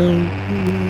Thank you.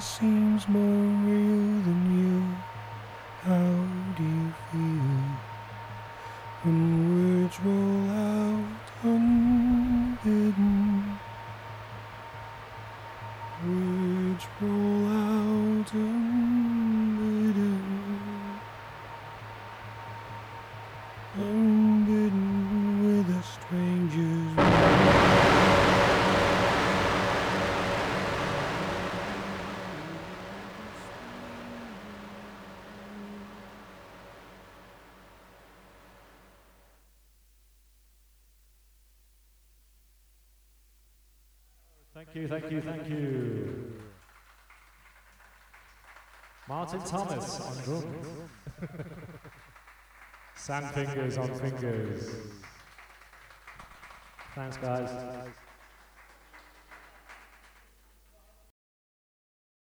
Seems more you, thank you, thank you. Martin Thomas on drums. Sam Fingers on fingers. Thanks, guys.